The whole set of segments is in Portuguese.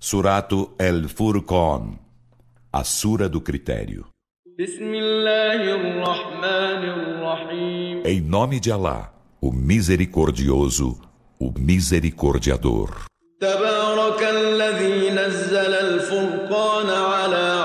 Surato El Furqan, a Sura do Critério. Em nome de Alá, o Misericordioso, o Misericordiador. تبارك الذي نزل الفرقان على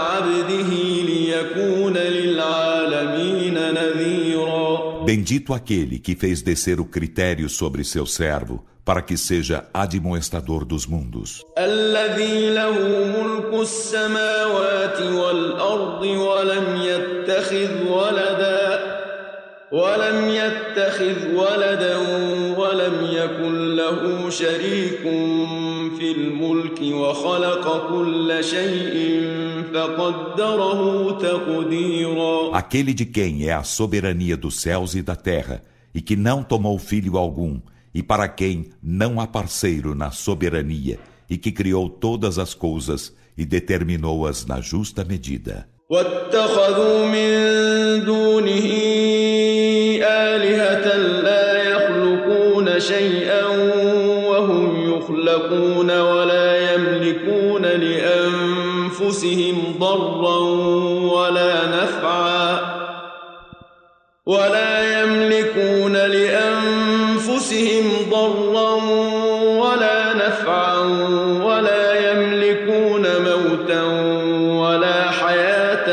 Bendito aquele que fez descer o critério sobre seu servo para que seja admoestador dos mundos. الذي له ملك السماوات والأرض ولم يتخذ ولدا ولم يتخذ ولدا ولم يكن له شريك في الملك وخلق كل شيء فقدره تقديرا Aquele de quem é a soberania dos céus e da terra, e que não tomou filho algum, e para quem não há parceiro na soberania, e que criou todas as coisas e determinou-as na justa medida. واتخذوا من دونه آلهة لا يخلقون شيئا يخلقون ولا يملكون لأنفسهم ضرا ولا نفعا ولا يملكون لأنفسهم ضرا ولا نفعا ولا يملكون موتا ولا حياة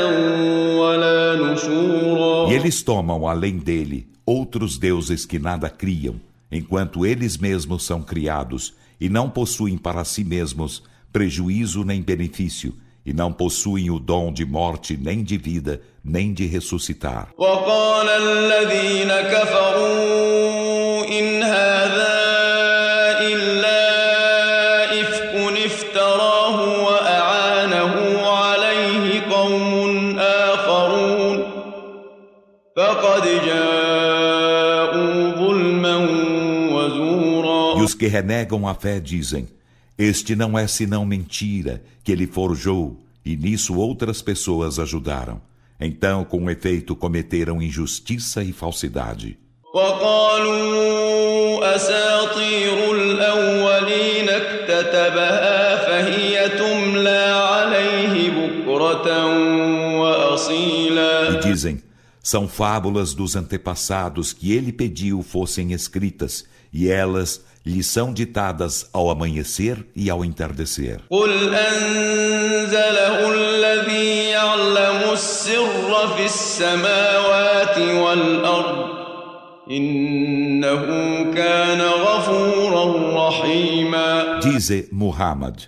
ولا نشورا. Eles tomam, além dele, outros deuses que nada criam, enquanto eles mesmos são criados, e não possuem para si mesmos prejuízo nem benefício, e não possuem o dom de morte nem de vida, nem de ressuscitar. وقال الذين كفروا إن هذا que renegam a fé dizem: Este não é senão mentira que ele forjou, e nisso outras pessoas ajudaram. Então, com efeito, cometeram injustiça e falsidade. E dizem: são fábulas dos antepassados que ele pediu fossem escritas e elas lhe são ditadas ao amanhecer e ao entardecer. Dize Muhammad,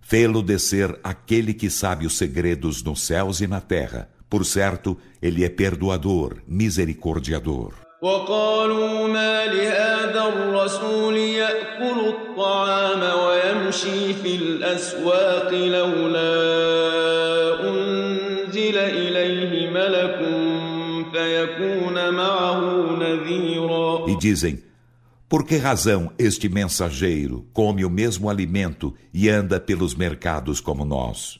fê-lo descer aquele que sabe os segredos nos céus e na terra. Por certo, ele é perdoador, misericordiador. وقالوا ما لهذا الرسول يأكل الطعام ويمشي في الأسواق لولا أنزل إليه ملك فيكون معه نذيرا E dizem: Por que razão este mensageiro come o mesmo alimento e anda pelos mercados como nós?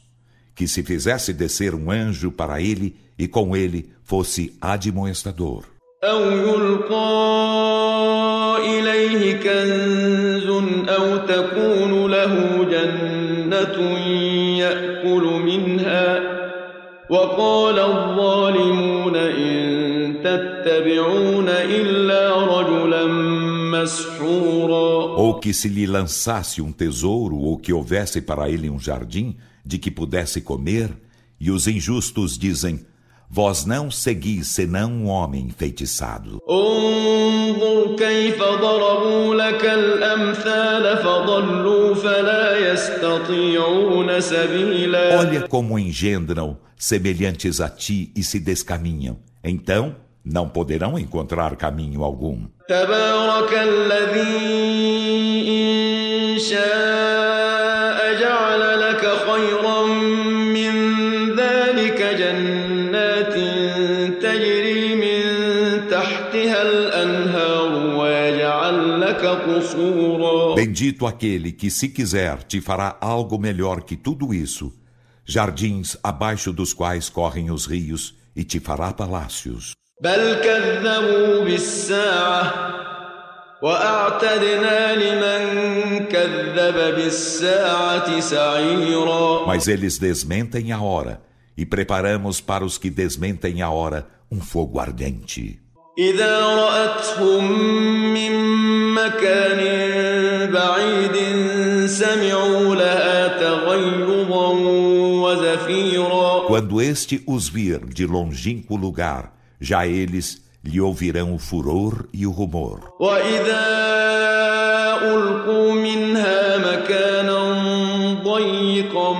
Que se fizesse descer um anjo para ele e com ele fosse admoestador. أو يلقى إليه كنز أو تكون له جنة يأكل منها وقال الظالمون إن تتبعون إلا رجلا مسحورا Ou que se lhe lançasse um tesouro, ou que houvesse para ele um jardim de que pudesse comer, e os injustos dizem: Vós não seguis senão um homem enfeitiçado. Olha como engendram semelhantes a ti e se descaminham. Então, não poderão encontrar caminho algum. Bendito aquele que, se quiser, te fará algo melhor que tudo isso, jardins abaixo dos quais correm os rios, e te fará palácios. Mas eles desmentem a hora, e preparamos para os que desmentem a hora um fogo ardente. إذا رأتهم من مكان بعيد سمعوا لها تغيظا وزفيرا Quando este os vir de longínquo lugar, já eles lhe ouvirão o furor e o rumor. وإذا ألقوا منها مكانا ضيقا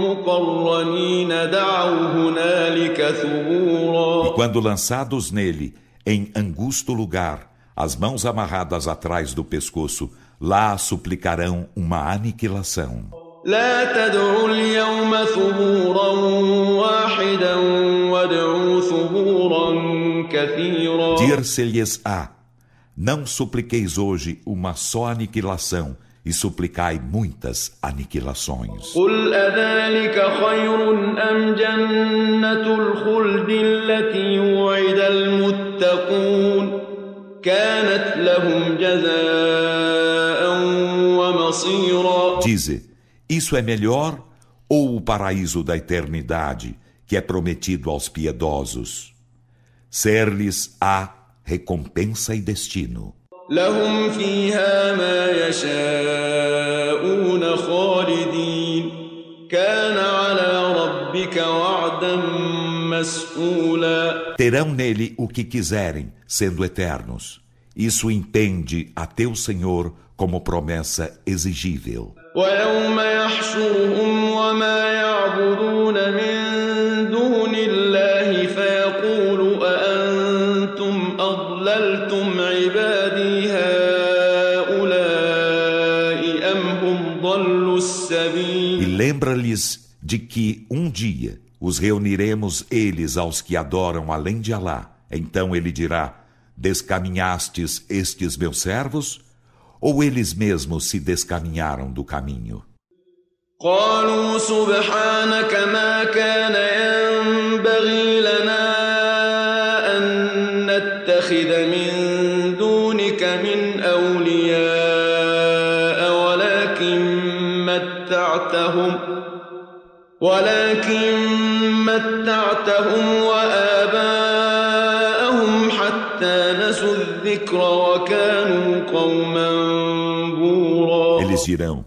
مقرنين دعوا هنالك ثبورا E quando lançados nele, em angusto lugar, as mãos amarradas atrás do pescoço, lá suplicarão uma aniquilação. لا تدعوا اليوم ثبورا واحدا وادعوا ثبورا كثيرا Dir-se-lhes-á: Não supliqueis hoje uma só aniquilação, e suplicai muitas aniquilações. قل أذلك خير أم جنة الخلد التي وعد المتقون كانت لهم جزاء ومصيرا Dize: Isso é melhor ou o paraíso da eternidade que é prometido aos piedosos? Ser-lhes a recompensa e destino. لهم فيها ما يشاءون خالدين كان على ربك وعدا مسئولا Terão nele o que quiserem, sendo eternos. Isso impende a teu Senhor como promessa exigível. ويوم يحشرهم وما يعبدون من دون الله فيقول أأنتم أضللتم عبادي هؤلاء أم هم ضلوا E السبيل lembra-lhes de que um dia os reuniremos eles aos que adoram além de Alá. Então ele dirá: Descaminhastes estes meus servos? Ou eles mesmos se descaminharam do caminho? قالوا سبحانك ما كان ينبغي لنا أن نتخذ من دونك من أولياء ولكن متعتهم ولكن متعتهم وآباءهم حتى نسوا الذكر وكانوا قوما بورا Eles dirão: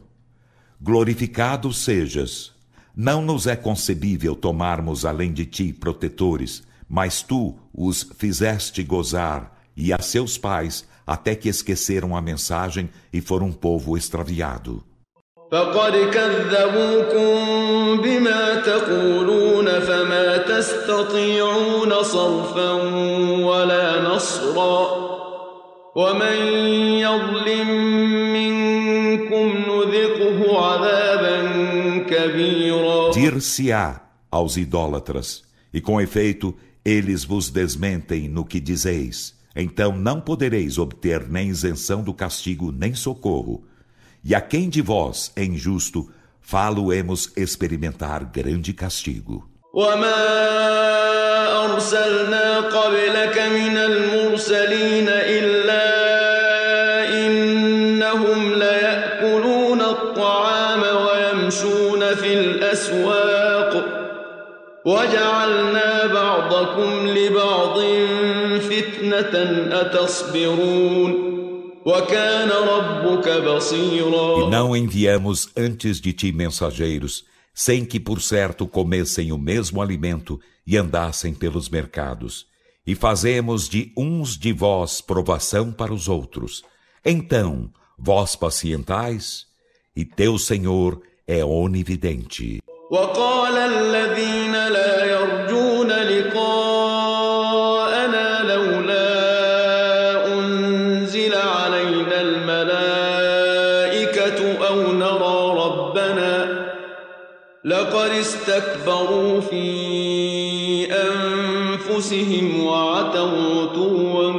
Glorificado sejas. Não nos é concebível tomarmos além de ti protetores, mas tu os fizeste gozar, e a seus pais, até que esqueceram a mensagem e foram um povo extraviado. فقد كذبوكم بما تقولون فما تستطيعون صرفا ولا نصرا ومن يظلم منكم نذقه عذابا كبيرا Dir-se-á aos idólatras, e com efeito eles vos desmentem no que dizeis. Então não podereis obter nem isenção do castigo, nem socorro. E a quem de vós é injusto, falo-emos experimentar grande castigo. وما أرسلنا قبلك من المرسلين إلا إنهم ليأكلون الطعام ويمشون في الأسواق وجعلنا بعضكم لبعض فتنة أتصبرون وكان ربك E بصيرا não enviamos antes de ti mensageiros, sem que por certo comessem o mesmo alimento e andassem pelos mercados. E fazemos de uns de vós provação para os outros. Então, vós pacientais, e teu Senhor é onividente. وقال الذين لا يرجون لقد استكبروا في أنفسهم وعتوا عتوا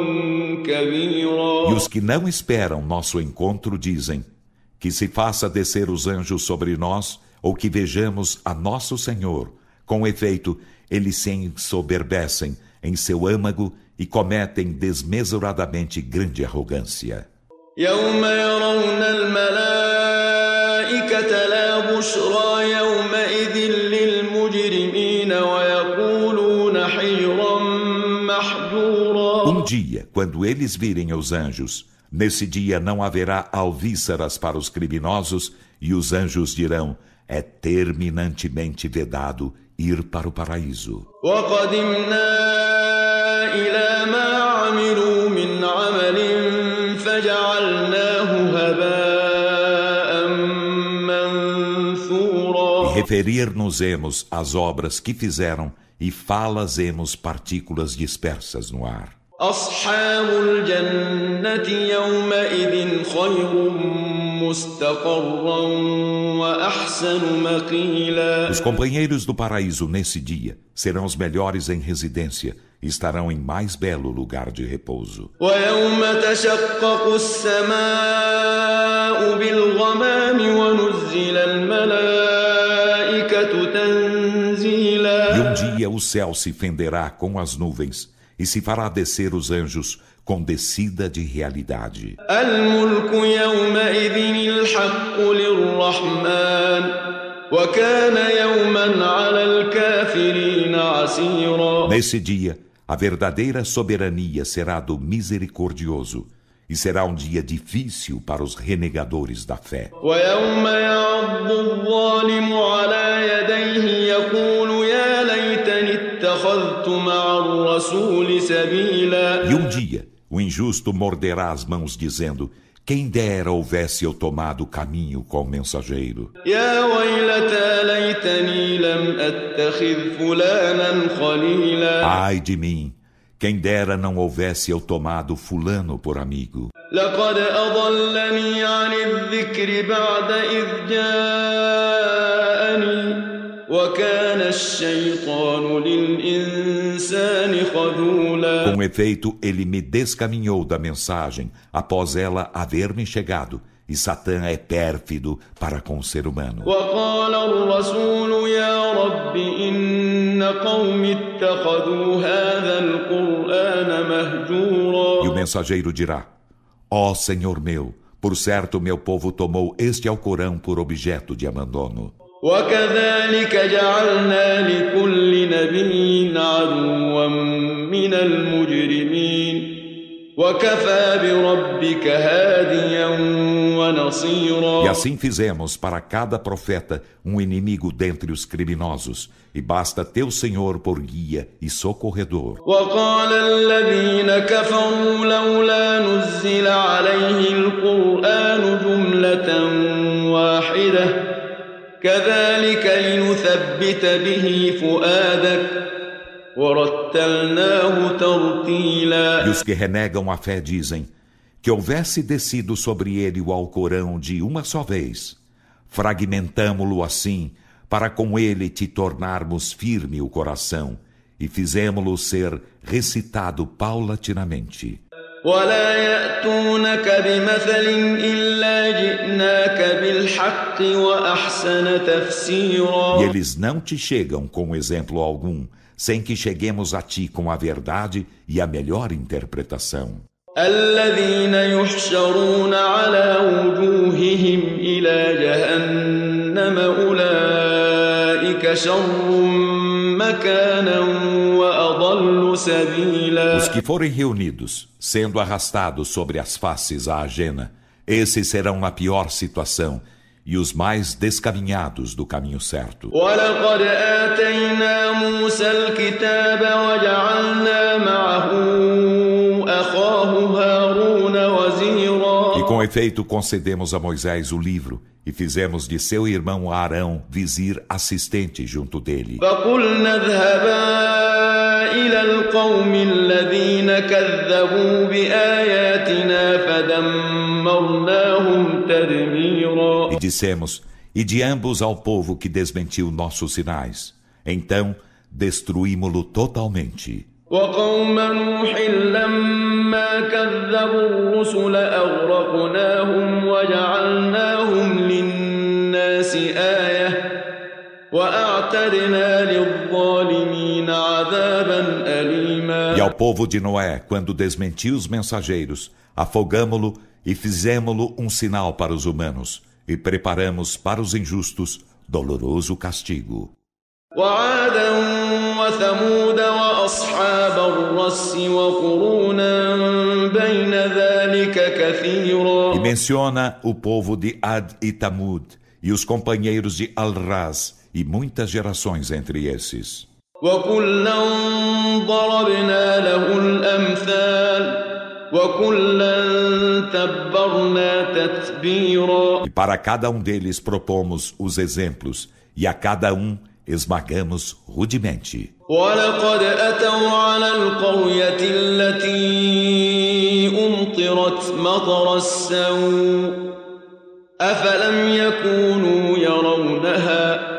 كبيرا E os que não esperam nosso encontro dizem: Que se faça descer os anjos sobre nós, ou que vejamos a nosso Senhor. Com efeito, eles se ensoberbecem em seu âmago e cometem desmesuradamente grande arrogância. يوم يرون الملائكة لا بشرى يومئذ للمجرمين ويقولون حجرا محجورا Um dia, quando eles virem os anjos, nesse dia não haverá alvíceras para os criminosos, e os anjos dirão: é terminantemente vedado ir para o paraíso. وقدمنا إلى ما عملوا من عمل فجعلناه referir-nos-emos às obras que fizeram e falas-emos partículas dispersas no ar. أصحاب الجنة يومئذ خير مستقرا وأحسن مقيلا Os companheiros do paraíso nesse dia serão os melhores em residência e estarão em mais belo lugar de repouso. ويوم e um dia o céu se fenderá com as nuvens e se fará descer os anjos com descida de realidade. Nesse dia, a verdadeira soberania será do misericordioso e será um dia difícil para os renegadores da fé. E um dia o injusto morderá as mãos, dizendo: Quem dera houvesse eu tomado o caminho com o mensageiro. Ai de mim! Quem dera não houvesse eu tomado Fulano por amigo. لقد أضلني عن الذكر بعد إذ جاءني وكان الشيطان للإنسان خذولا Com efeito, ele me descaminhou da mensagem após ela haver me chegado. E Satã é pérfido para com o ser humano. وقال الرسول يا رب E o mensageiro dirá: Ó Senhor meu, por certo meu povo tomou este Alcorão por objeto de abandono. وكذلك جعلنا لكل نبي عدوا من المجرمين وكفى بربك هاديا ونصيرا E assim fizemos para cada profeta um inimigo dentre os criminosos, e basta teu Senhor por guia e socorredor. وقال الذين كفروا لولا نزل عليه القرآن جملة واحدة كذلك لنثبت به فؤادك ورتلناه ترتيلا E os que renegam a fé dizem que houvesse descido sobre ele o Alcorão de uma só vez, fragmentamo-lo assim, para com ele te tornarmos firme o coração, e fizemo-lo ser recitado paulatinamente. ولا يأتونك بمثل إلا جئناك بالحق وأحسن E تفسيرا eles não te chegam com exemplo algum, sem que cheguemos a ti com a verdade e a melhor interpretação. الذين يحشرون على وجوههم إلى جهنم أولئك شر مكانا وأضل سبيلا Os que forem reunidos, sendo arrastados sobre as faces à ajena, esses serão na pior situação e os mais descaminhados do caminho certo. efeito concedemos a Moisés o livro e fizemos de seu irmão Arão vizir assistente junto dele. فقلنا اذهبا إلى القوم الذين كذبوا بآياتنا فدمرناهم تدميرا E dissemos: E de ambos ao povo que desmentiu nossos sinais. Então destruímo-lo totalmente. وقوم نوح لما كذبوا الرسل أغرقناهم وجعلناهم للناس آية وأعتدنا للظالمين عذابا أليما E ao povo de Noé, quando desmentiu os mensageiros, afogamo-lo E fizemo-lo um sinal para os humanos, e preparamos para os injustos doloroso castigo. وعادا وثمود وأصحاب الرس وقرونا بين ذلك كثيرا E menciona o povo de Ad e Tamud, e os companheiros de Al-Raz, e muitas gerações entre esses. وكلا ضربنا له الأمثال وكلا تبرنا تتبيرا E para cada um deles propomos os exemplos, e a cada um esmagamos rudemente. ولقد أتوا على القرية التي أمطرت مطر السوء أفلم يكونوا يرونها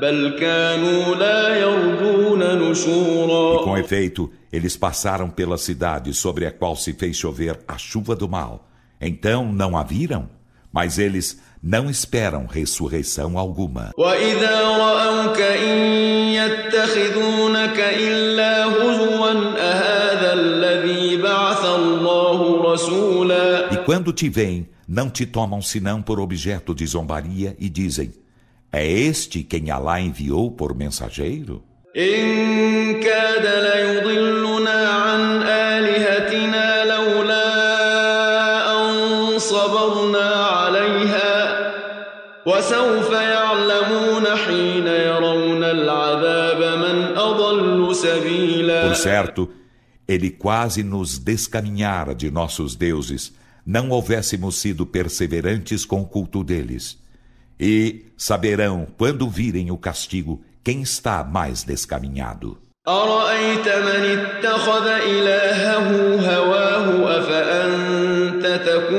بل كانوا لا يرجون E نشورا com efeito, eles passaram pela cidade sobre a qual se fez chover a chuva do mal. Então não a viram? Mas eles não esperam ressurreição alguma. وإذا رأوك إن يتخذونك إلا هزوا أهذا الذي بعث الله رسولا E quando te veem, não te tomam senão por objeto de zombaria e dizem: É este quem Alá enviou por mensageiro? إن كاد ليضلنا عن آلهتنا وسوف يعلمون حين يرون العذاب من أضل سبيلا Por certo, ele quase nos descaminhara de nossos deuses, não houvéssemos sido perseverantes com o culto deles. E saberão, quando virem o castigo, quem está mais descaminhado. أرأيت من اتخذ إلهه هواه أفأنت تكون عليه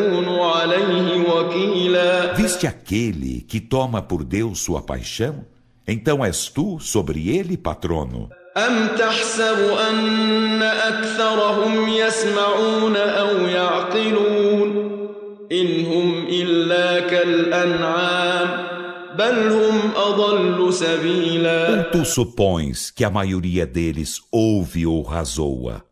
وكيلا Viste aquele que toma por Deus sua paixão? Então és tu sobre ele patrono. أم تحسب أن أكثرهم يسمعون أو يعقلون إن هم إلا كالأنعام بل هم أضل سبيلا Ou tu supões que a maioria deles ouve ou razoa?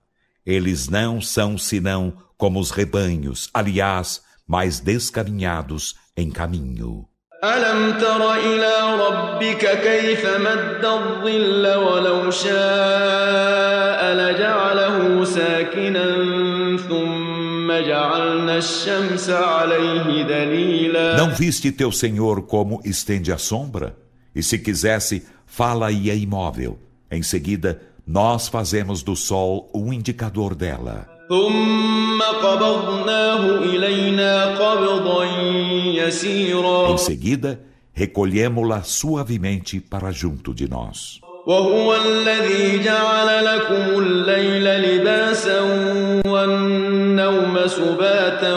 Eles não são senão como os rebanhos, aliás, mais descaminhados em caminho. ألم تر إلى ربك كيف مد الظل ولو شاء لجعله ساكنا ثم جعلنا الشمس عليه دليلا Não viste teu Senhor como estende a sombra? E se quisesse, fala-ia imóvel. Em seguida, nós fazemos do sol um indicador dela. ثم قبضناه إلينا قبضا يسيرا Em seguida, recolhemo-la suavemente para junto de nós. وهو الذي جعل لكم الليل لباسا والنوم سباتا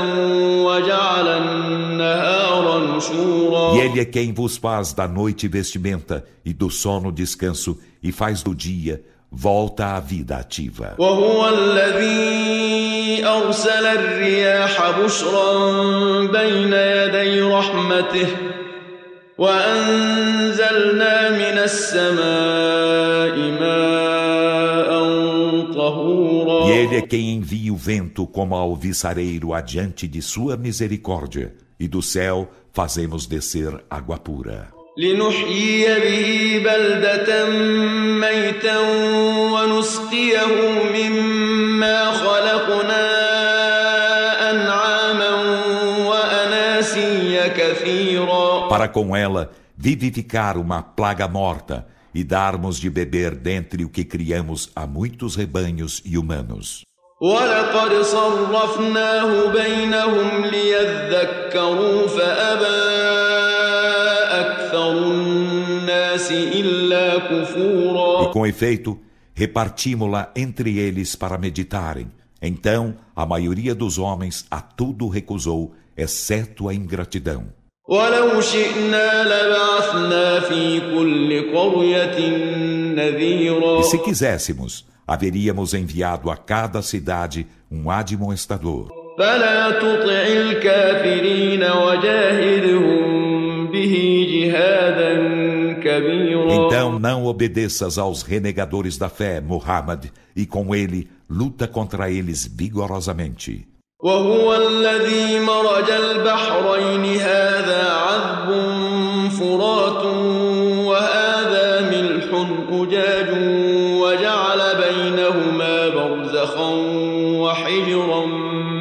وجعل النهار نشورا E Ele é quem vos faz da noite vestimenta e do sono descanso e faz do dia volta à vida ativa. وهو الذي أرسل الرياح بشرا بين يدي رحمته وأنزلنا من السماء ماء طهورا E Ele é quem envia o vento como alviçareiro adiante de sua misericórdia, e do céu fazemos descer água pura. لنحيي به بلدة ميتا ونسقيه مما خلقنا أنعاما وأناسيا كثيرا Para com ela vivificar uma plaga morta e darmos de beber dentre o que criamos a muitos rebanhos e humanos. ولقد صرفناه بينهم ليذكروا فأبى أكثر الناس إلا E كفورا com efeito, repartimos-la entre eles para meditarem. Então, a maioria dos homens a tudo recusou, exceto a ingratidão. ولو شئنا لبعثنا في كل قرية نذيرا E se quiséssemos, haveríamos enviado a cada cidade um admoestador. فلا تطع الكافرين وجاهدهم به جهادا كبيرا Então não obedeças aos renegadores da fé, Muhammad, e com ele luta contra eles vigorosamente. وهو الذي مرج البحرين هذا عذب فرات وهذا ملح أجاج وجعل بينهما برزخا وحجرا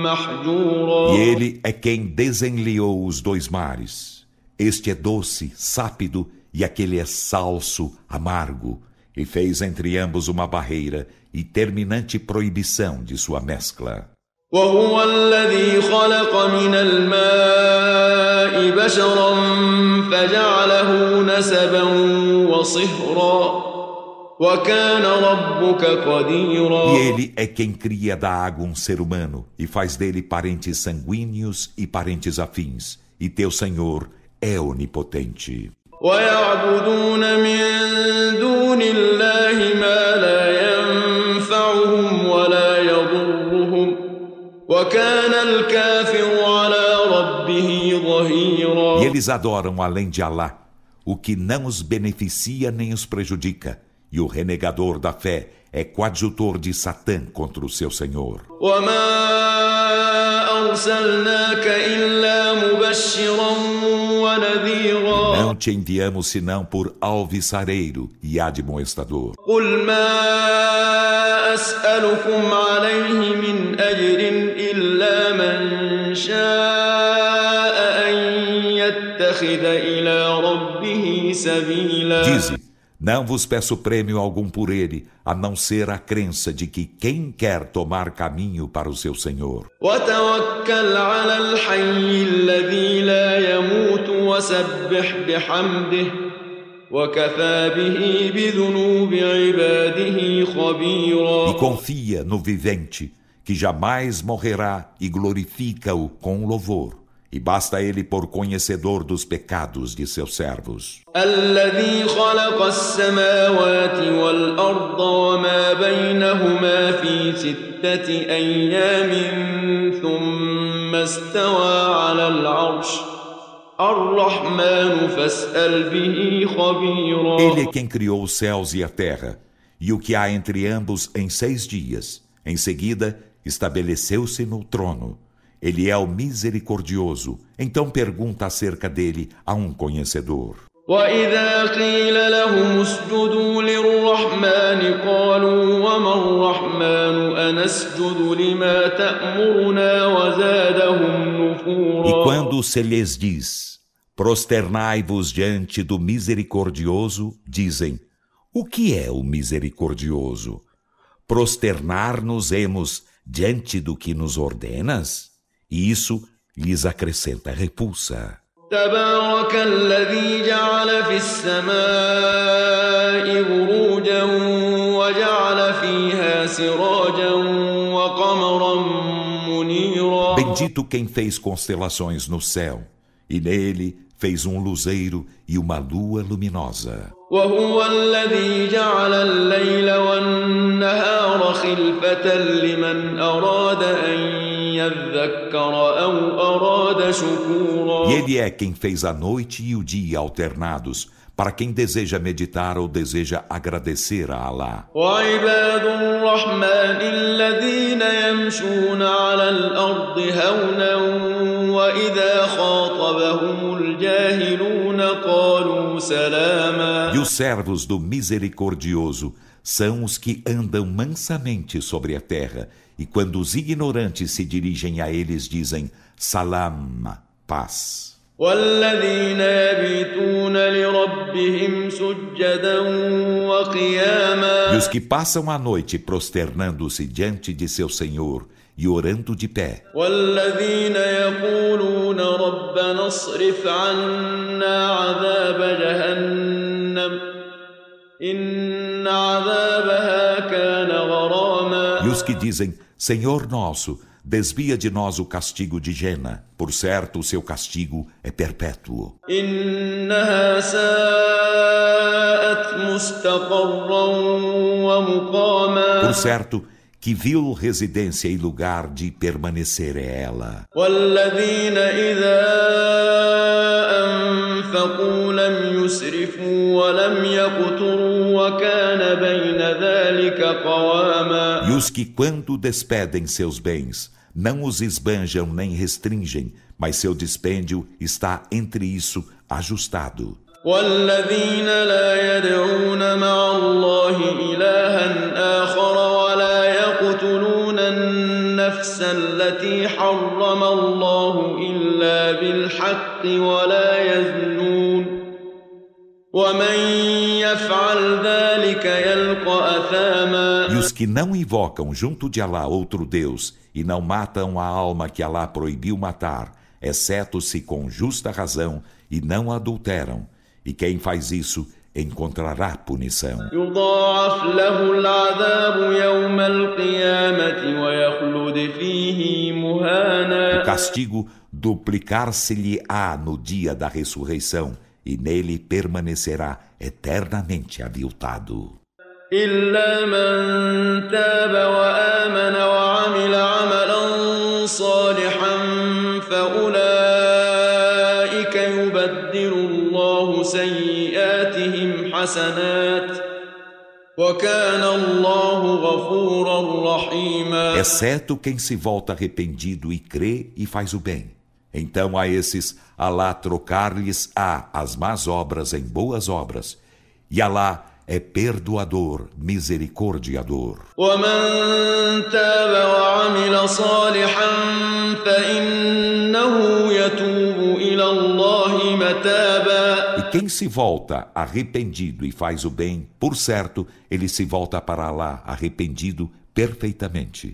محجورا E ele é quem desenliou os dois mares. Este é doce, sápido, e aquele é salso, amargo, e fez entre ambos uma barreira e terminante proibição de sua mescla. وهو الذي خلق من الماء بشرا فجعله نسبا وصهرا وكان ربك قديرا E ele é quem cria da água um ser humano e faz dele parentes sanguíneos e parentes afins. E teu Senhor é onipotente. ويعبدون من دون الله ما لا ينفعهم ولا يضرهم وكان الكافر على ربه ظهيرا E eles adoram além de Alá o que não os beneficia nem os prejudica. E o renegador da fé é coadjutor de Satã contra o seu Senhor. وما Não te enviamos senão por alvissareiro e admoestador. قل ما أسألكم عليه من أجر إلا من شاء أن يتخذ إلى ربه سبيلا Dize: não vos peço prêmio algum por ele, a não ser a crença de que quem quer tomar caminho para o seu Senhor. E confia no vivente, que jamais morrerá, e glorifica-o com louvor E basta ele por conhecedor dos pecados de seus servos. الذي خلق السماوات والأرض وما بينهما في ستة أيام ثم استوى على العرش الرحمن فاسأل به خبيرا Ele é quem criou os céus e a terra, e o que há entre ambos em seis dias. Em seguida, estabeleceu-se no trono. Ele é o misericordioso. Então pergunta acerca dele a um conhecedor. وإذا قيل لهم اسجدوا للرحمن قالوا وما الرحمن أنسجد لما تأمرنا وزادهم E نفورا quando se lhes diz: Prosternai-vos diante do misericordioso, dizem: O que é o misericordioso? Prosternar-nos-emos diante do que nos ordenas? e isso lhes acrescenta repulsa. Bendito quem fez constelações no céu e nele fez um luzeiro e uma lua luminosa. E Ele é quem fez a noite e o dia alternados, para quem deseja meditar ou deseja agradecer a Alá. E os servos do misericordioso são os que andam mansamente sobre a terra e quando os ignorantes se dirigem a eles dizem Salam, paz. والذين يبيتون لربهم سجدا وقياما E os que passam a noite prosternando-se diante de seu Senhor e orando de pé. والذين يقولون ربنا اصرف عنا عذاب جهنم إن عذابها كان غراما E os que dizem, Senhor nosso, desvia de nós o castigo de Jena. Por certo, o seu castigo é perpétuo. Por certo, que vil residência e lugar de permanecer é ela. والذين إذا أنفقوا لم يسرفوا ولم يقتروا وكان بين ذلك قواما E os que, quando despedem seus bens, não os esbanjam nem restringem, mas seu dispêndio está entre isso ajustado. والذين لا يدعون مع التي حرم الله إلا بالحق ولا يزنون ومن يفعل ذلك يلقى أثاما E os que não invocam junto de Alá outro Deus e não matam a alma que Alá proibiu matar, exceto se com justa razão e não adulteram, e quem faz isso encontrará punição. يضاعف له العذاب يوم القيامة ويخلد فيه O مهانا castigo duplicar-se-lhe-á no dia da ressurreição, e nele permanecerá eternamente aviltado. إلا من تاب وآمن وعمل عملا صالحا فأولئك يبدل الله سيئاتهم Exceto quem se volta arrependido e crê e faz o bem. Então a esses Alá trocar-lhes-á as más obras em boas obras, e Alá é perdoador, misericordiador. ومن quem se volta arrependido e faz o bem, por certo, ele se volta para lá arrependido perfeitamente.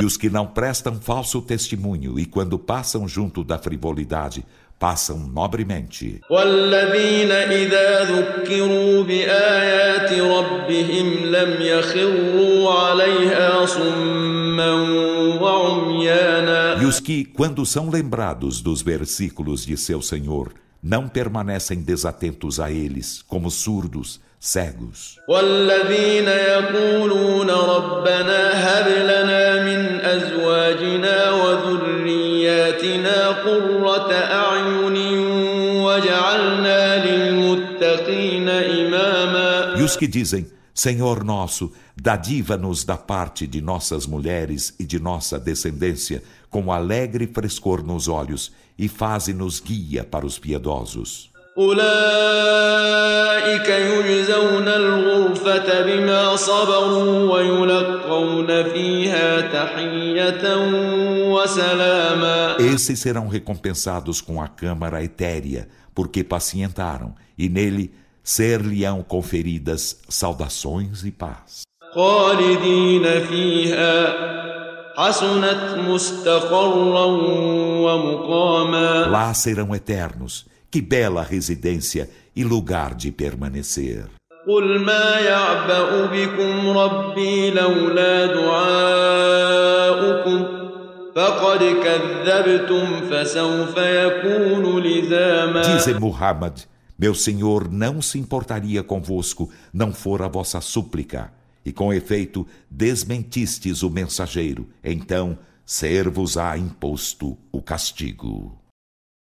E os que não prestam falso testemunho e quando passam junto da frivolidade, passam nobremente. والذين إذا ذكروا بآيات ربهم لم يخروا عليها صما وعميانا E os que, quando são lembrados dos versículos de seu Senhor, não permanecem desatentos a eles, como surdos, cegos. والذين يقولون ربنا هب لنا من أزواجنا وذرياتنا قرة أعين واجعلنا للمتقين إماما E os que dizem, Senhor nosso, dadiva-nos da parte de nossas mulheres e de nossa descendência, com alegre frescor nos olhos, e faze-nos guia para os piedosos. أولئك يجزون الغرفة بما صبروا ويلقون فيها تحية وسلاما Esses serão recompensados com a câmara etérea, porque pacientaram, e nele ser-lhe-ão conferidas saudações e paz. خالدين فيها حسنت مستقرا ومقاما Lá serão eternos, que bela residência e lugar de permanecer. قل ما يعبأ بكم ربي لولا دعاؤكم فقد كذبتم فسوف يكون لزاما Dize Muhammad, meu Senhor não se importaria convosco, não for a vossa súplica. E com efeito, desmentistes o mensageiro, então ser-vos-á imposto o castigo.